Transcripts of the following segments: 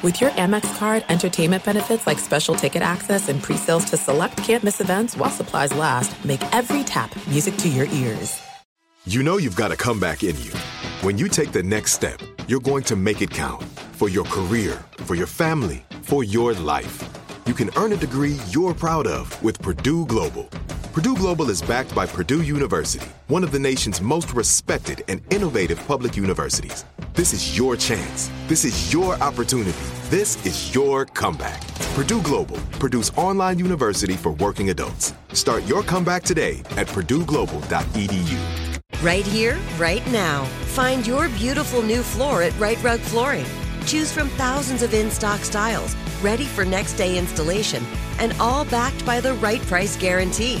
With your Amex card, entertainment benefits like special ticket access and pre-sales to select campus events while supplies last, make every tap music to your ears. You know you've got a comeback in you. When you take the next step, you're going to make it count for your career, for your family, for your life. You can earn a degree you're proud of with Purdue Global. Purdue Global is backed by Purdue University, one of the nation's most respected and innovative public universities. This is your chance. This is your opportunity. This is your comeback. Purdue Global, Purdue's online university for working adults. Start your comeback today at purdueglobal.edu. Right here, right now. Find your beautiful new floor at Right Rug Flooring. Choose from thousands of in stock styles, ready for next day installation, and all backed by the right price guarantee.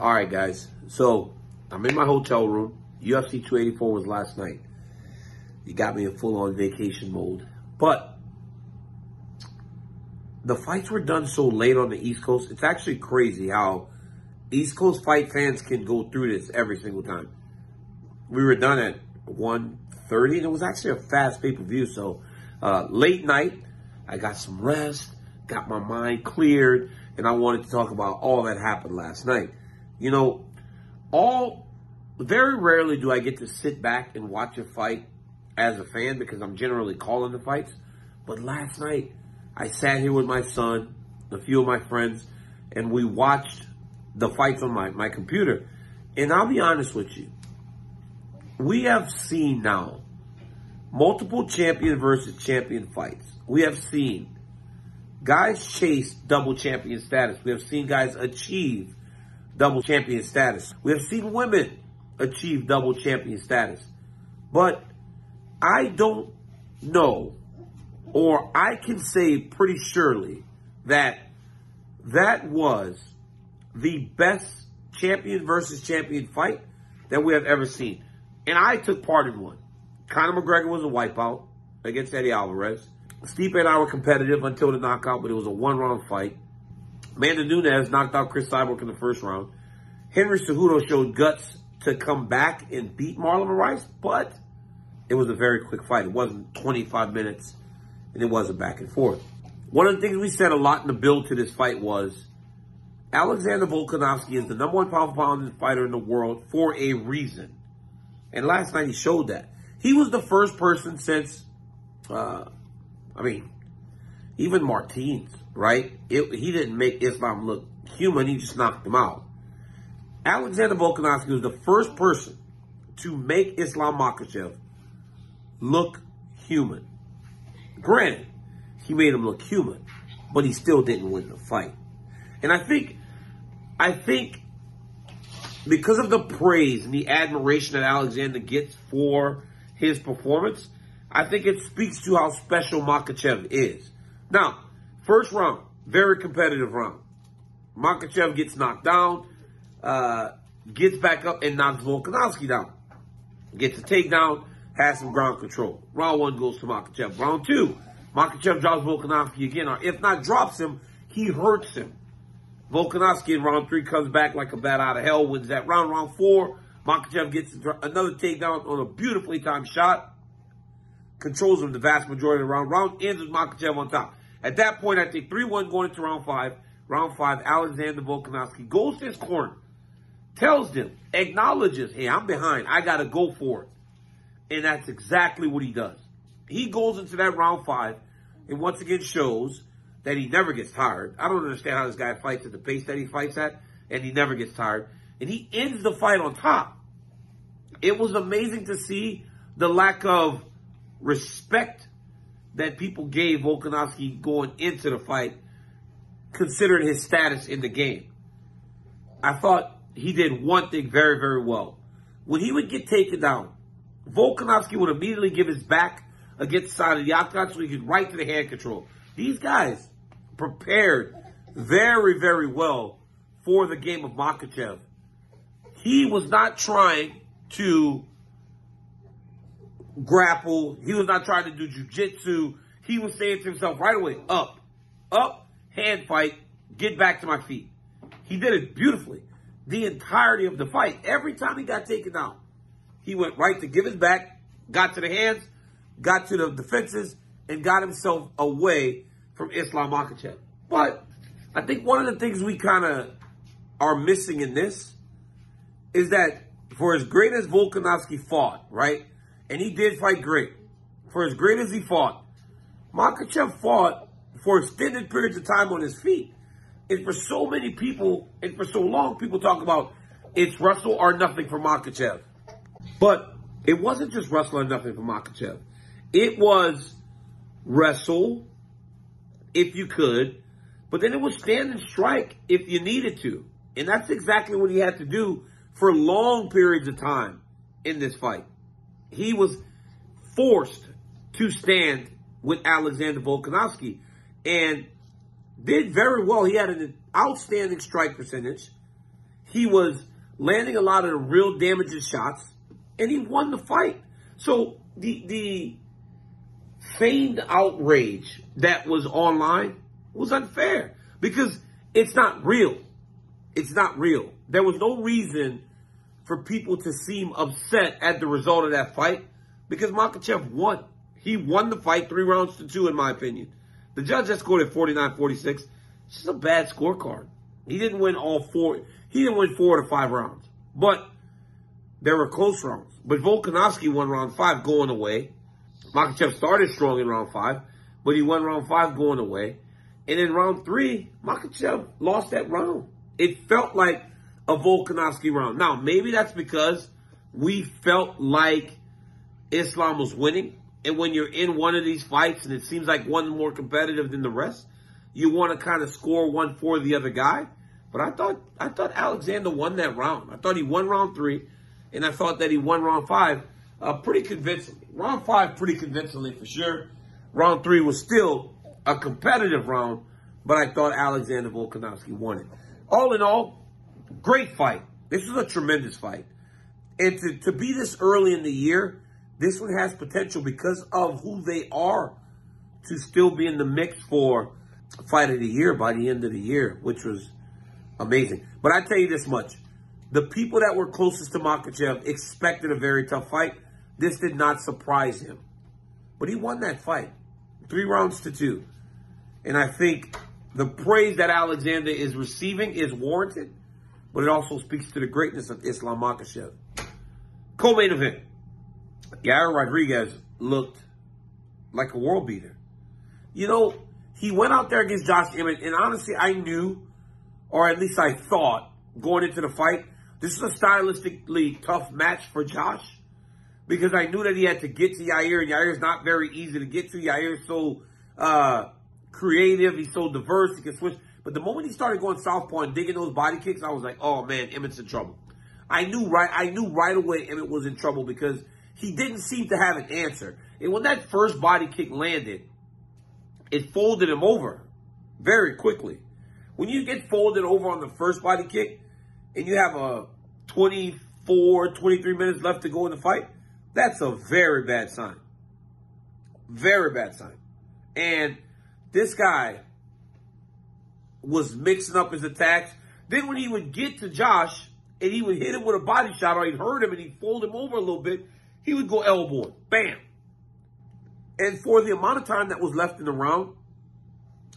All right, guys. So I'm in my hotel room. UFC 284 was last night. You got me in full on vacation mode. But the fights were done so late on the East Coast. It's actually crazy how East Coast fight fans can go through this every single time. We were done at 1.30 and it was actually a fast pay-per-view. So uh, late night, I got some rest, got my mind cleared, and I wanted to talk about all that happened last night. You know, all very rarely do I get to sit back and watch a fight as a fan because I'm generally calling the fights. But last night, I sat here with my son, a few of my friends, and we watched the fights on my, my computer. And I'll be honest with you, we have seen now multiple champion versus champion fights. We have seen guys chase double champion status. We have seen guys achieve double champion status. We have seen women achieve double champion status. But I don't know, or I can say pretty surely that that was the best champion versus champion fight that we have ever seen. And I took part in one. Conor McGregor was a wipeout against Eddie Alvarez. Stipe and I were competitive until the knockout, but it was a one-round fight. Amanda Nunes knocked out Chris Cyborg in the first round. Henry Cejudo showed guts to come back and beat Marlon Moraes, but it was a very quick fight. It wasn't 25 minutes, and it wasn't back and forth. One of the things we said a lot in the build to this fight was Alexander Volkanovski is the number one pound for pound fighter in the world for a reason. And last night he showed that. He was the first person since, uh, I mean, even Martins, right? It, he didn't make Islam look human. He just knocked him out. Alexander Volkanovski was the first person to make Islam Makhachev look human. Granted, he made him look human, but he still didn't win the fight. And I think, I think because of the praise and the admiration that Alexander gets for his performance, I think it speaks to how special Makhachev is. Now, first round, very competitive round. Makhachev gets knocked down, uh, gets back up and knocks Volkanovski down. Gets a takedown, has some ground control. Round one goes to Makhachev. Round two, Makhachev drops Volkanovski again, or if not drops him, he hurts him. Volkanovski in round three comes back like a bat out of hell, wins that round. Round four, Makhachev gets another takedown on a beautifully timed shot. Controls him the vast majority of the round. Round ends with Makhachev on top. At that point, I think 3-1 going into round five. Round five, Alexander Volkanovski goes to his corner, tells them, acknowledges, hey, I'm behind. I got to go for it. And that's exactly what he does. He goes into that round five and once again shows that he never gets tired. I don't understand how this guy fights at the pace that he fights at, and he never gets tired. And he ends the fight on top. It was amazing to see the lack of respect that people gave Volkanovski going into the fight, considering his status in the game. I thought he did one thing very, very well. When he would get taken down, Volkanovski would immediately give his back against the side of the octagon so he could right to the hand control. These guys prepared very, very well for the game of Makhachev. He was not trying to grapple. He was not trying to do jujitsu. He was saying to himself right away, up, up, hand fight, get back to my feet. He did it beautifully. The entirety of the fight, every time he got taken down, he went right to give his back, got to the hands, got to the defenses, and got himself away from Islam Makhachev. But I think one of the things we kind of are missing in this is that for as great as Volkanovski fought, right? And he did fight great. For as great as he fought, Makhachev fought for extended periods of time on his feet. And for so many people, and for so long, people talk about it's wrestle or nothing for Makhachev. But it wasn't just wrestle or nothing for Makhachev. It was wrestle if you could, but then it was stand and strike if you needed to. And that's exactly what he had to do for long periods of time in this fight. He was forced to stand with Alexander Volkanovski and did very well. He had an outstanding strike percentage. He was landing a lot of the real damaging shots and he won the fight. So the the feigned outrage that was online was unfair because it's not real. It's not real. There was no reason for people to seem upset at the result of that fight because Makhachev won. He won the fight three rounds to two, in my opinion. The judge that scored at 49-46. It's just a bad scorecard. He didn't win all four. He didn't win four to five rounds. But there were close rounds. But Volkanovski won round five going away. Makhachev started strong in round five, but he won round five going away. And in round three, Makhachev lost that round. It felt like a Volkanovski round. Now, maybe that's because we felt like Islam was winning. And when you're in one of these fights and it seems like one more competitive than the rest, you want to kind of score one for the other guy. But I thought I thought Alexander won that round. I thought he won round three, and I thought that he won round five uh, pretty convincingly. Round five pretty convincingly for sure. Round three was still a competitive round, but I thought Alexander Volkanovski won it. All in all, great fight. This was a tremendous fight. And to, to be this early in the year, this one has potential because of who they are to still be in the mix for fight of the year by the end of the year, which was amazing. But I tell you this much. The people that were closest to Makhachev expected a very tough fight. This did not surprise him. But he won that fight. Three rounds to two. And I think the praise that Alexander is receiving is warranted, but it also speaks to the greatness of Islam Makhachev. Co-main event. Yair Rodriguez looked like a world beater. You know, he went out there against Josh Emmett, and honestly, I knew, or at least I thought, going into the fight, this is a stylistically tough match for Josh because I knew that he had to get to Yair, and Yair is not very easy to get to. Yair is so uh, creative, he's so diverse, he can switch. But the moment he started going southpaw and digging those body kicks, I was like, oh man, Emmett's in trouble. I knew right, I knew right away Emmett was in trouble because he didn't seem to have an answer. And when that first body kick landed, it folded him over very quickly. When you get folded over on the first body kick and you have a 24, 23 minutes left to go in the fight, that's a very bad sign. Very bad sign. And this guy was mixing up his attacks. Then when he would get to Josh and he would hit him with a body shot or he'd hurt him and he'd fold him over a little bit, he would go elbowing. Bam. And for the amount of time that was left in the round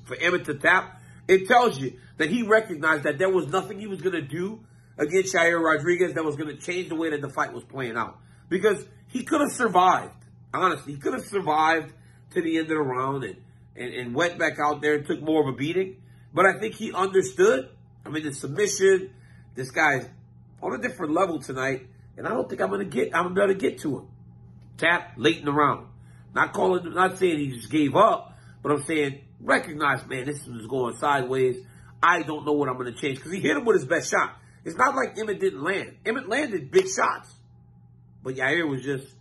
for Emmett to tap, it tells you that he recognized that there was nothing he was going to do against Yair Rodriguez that was going to change the way that the fight was playing out. Because he could have survived. Honestly, he could have survived to the end of the round and, and, and went back out there and took more of a beating. But I think he understood. I mean, the submission, this guy's on a different level tonight. And I don't think I'm to get, I'm to get to him. Tap late in the round. Not calling, not saying he just gave up, but I'm saying recognize, man, this was going sideways. I don't know what I'm to change because he hit him with his best shot. It's not like Emmett didn't land. Emmett landed big shots, but Yair was just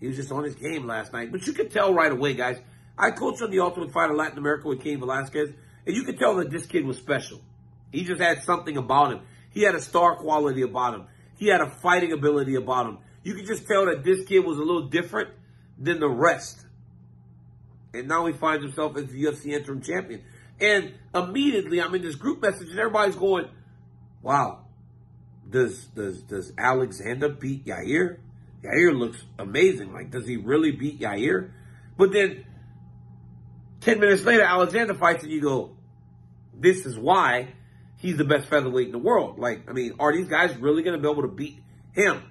He was just on his game last night. But you could tell right away, guys. I coached on the Ultimate Fighter Latin America with Cain Velasquez, and you could tell that this kid was special. He just had something about him. He had a star quality about him. He had a fighting ability about him. You could just tell that this kid was a little different than the rest. And now he finds himself as the UFC interim champion. And immediately I'm in this group message and everybody's going, wow, does does does Alexander beat Yair? Yair looks amazing. Like, does he really beat Yair? But then 10 minutes later, Alexander fights and you go, this is why he's the best featherweight in the world. Like, I mean, are these guys really going to be able to beat him?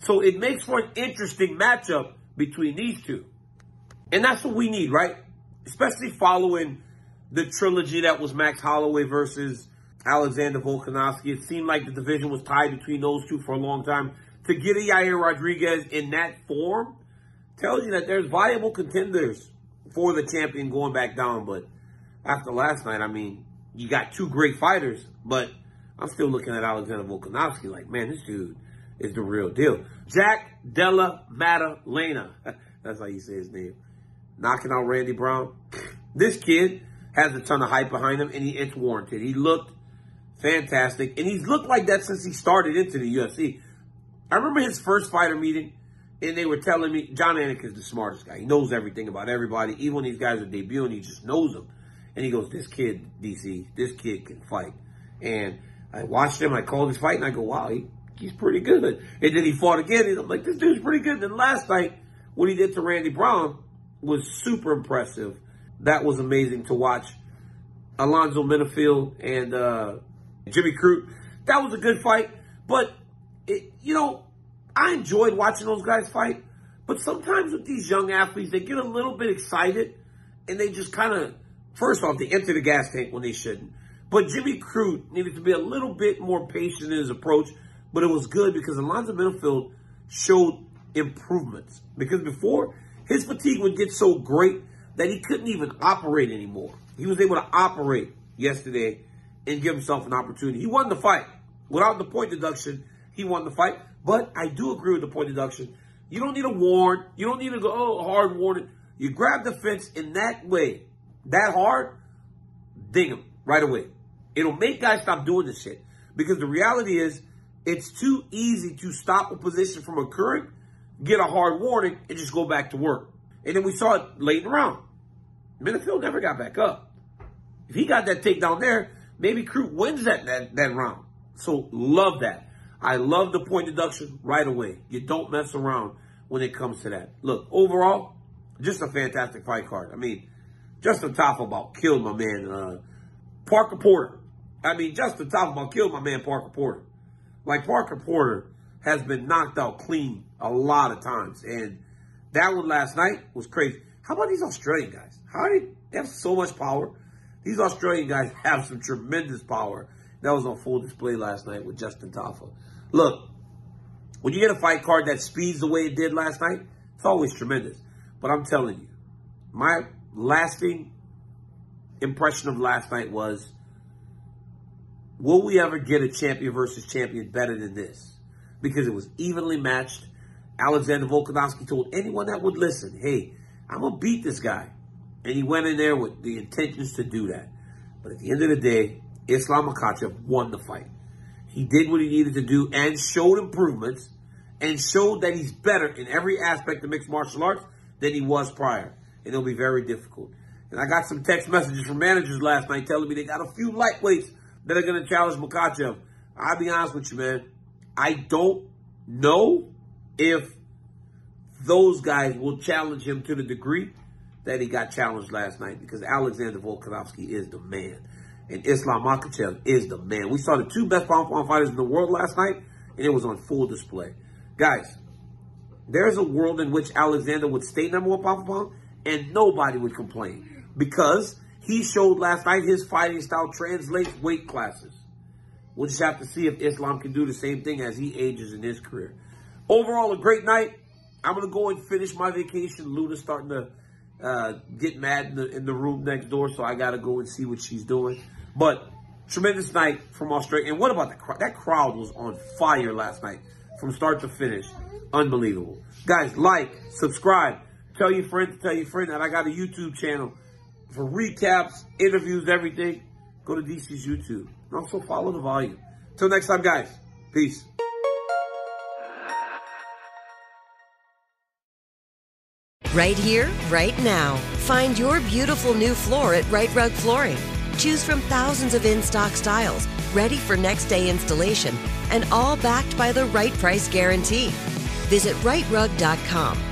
So it makes for an interesting matchup between these two. And that's what we need, right? Especially following the trilogy that was Max Holloway versus Alexander Volkanovski. It seemed like the division was tied between those two for a long time. To get a Yair Rodriguez in that form tells you that there's viable contenders for the champion going back down. But after last night, I mean, you got two great fighters, but I'm still looking at Alexander Volkanovski like, man, this dude is the real deal. Jack Della Maddalena. That's how you say his name. Knocking out Randy Brown. This kid has a ton of hype behind him, and he, it's warranted. He looked fantastic, and he's looked like that since he started into the UFC. I remember his first fighter meeting, and they were telling me Jon Anik is the smartest guy. He knows everything about everybody. Even when these guys are debuting, he just knows them. And he goes, "This kid, DC, this kid can fight." And I watched him. I called his fight, and I go, "Wow, he, he's pretty good." And then he fought again, and I'm like, "This dude's pretty good." And then last night, what he did to Randy Brown was super impressive. That was amazing to watch. Alonzo Menifield and uh, Jimmy Crute. That was a good fight, but it, you know, I enjoyed watching those guys fight. But sometimes with these young athletes, they get a little bit excited and they just kind of, first off, they enter the gas tank when they shouldn't. But Jimmy Crute needed to be a little bit more patient in his approach, but it was good because Alonzo Menifield showed improvements. Because before, his fatigue would get so great that he couldn't even operate anymore. He was able to operate yesterday and give himself an opportunity. He won the fight. Without the point deduction, he won the fight. But I do agree with the point deduction. You don't need a warn. You don't need to go, oh, hard warning. You grab the fence in that way, that hard, ding him right away. It'll make guys stop doing this shit. Because the reality is, it's too easy to stop a position from occurring, get a hard warning, and just go back to work. And then we saw it late in the round. Menifield never got back up. If he got that takedown there, maybe Crute wins that, that, that round. So love that. I love the point deduction right away. You don't mess around when it comes to that. Look, overall, just a fantastic fight card. I mean, Justin about killed my man uh, Parker Porter. I mean, Justin about killed my man Parker Porter. Like Parker Porter has been knocked out clean a lot of times, and that one last night was crazy. How about these Australian guys? How do they, have so much power? These Australian guys have some tremendous power. That was on full display last night with Justin Tafa. Look, when you get a fight card that speeds the way it did last night, it's always tremendous. But I'm telling you, my lasting impression of last night was will we ever get a champion versus champion better than this? Because it was evenly matched. Alexander Volkanovski told anyone that would listen, hey, I'm going to beat this guy. And he went in there with the intentions to do that. But at the end of the day, Islam Makhachev won the fight. He did what he needed to do and showed improvements and showed that he's better in every aspect of mixed martial arts than he was prior. And it'll be very difficult. And I got some text messages from managers last night telling me they got a few lightweights that are going to challenge Makhachev. I'll be honest with you, man. I don't know if those guys will challenge him to the degree that he got challenged last night because Alexander Volkanovski is the man. And Islam Makhachev is the man. We saw the two best pound pound fighters in the world last night, and it was on full display. Guys, there's a world in which Alexander would stay number one pound for pound, and nobody would complain because he showed last night his fighting style translates weight classes. We'll just have to see if Islam can do the same thing as he ages in his career. Overall, a great night. I'm gonna go and finish my vacation. Luna's starting to uh, get mad in the, in the room next door, so I gotta go and see what she's doing. But tremendous night from Australia. And what about the crowd? That crowd was on fire last night. from start to finish. Unbelievable. Guys, like, subscribe, tell your friend to tell your friend that I got a YouTube channel for recaps, interviews, everything. Go to DC's YouTube. And also follow the volume. Till next time, guys. Peace. Right here, right now. Find your beautiful new floor at Right Rug Flooring. Choose from thousands of in stock styles, ready for next day installation, and all backed by the right price guarantee. Visit rightrug.com.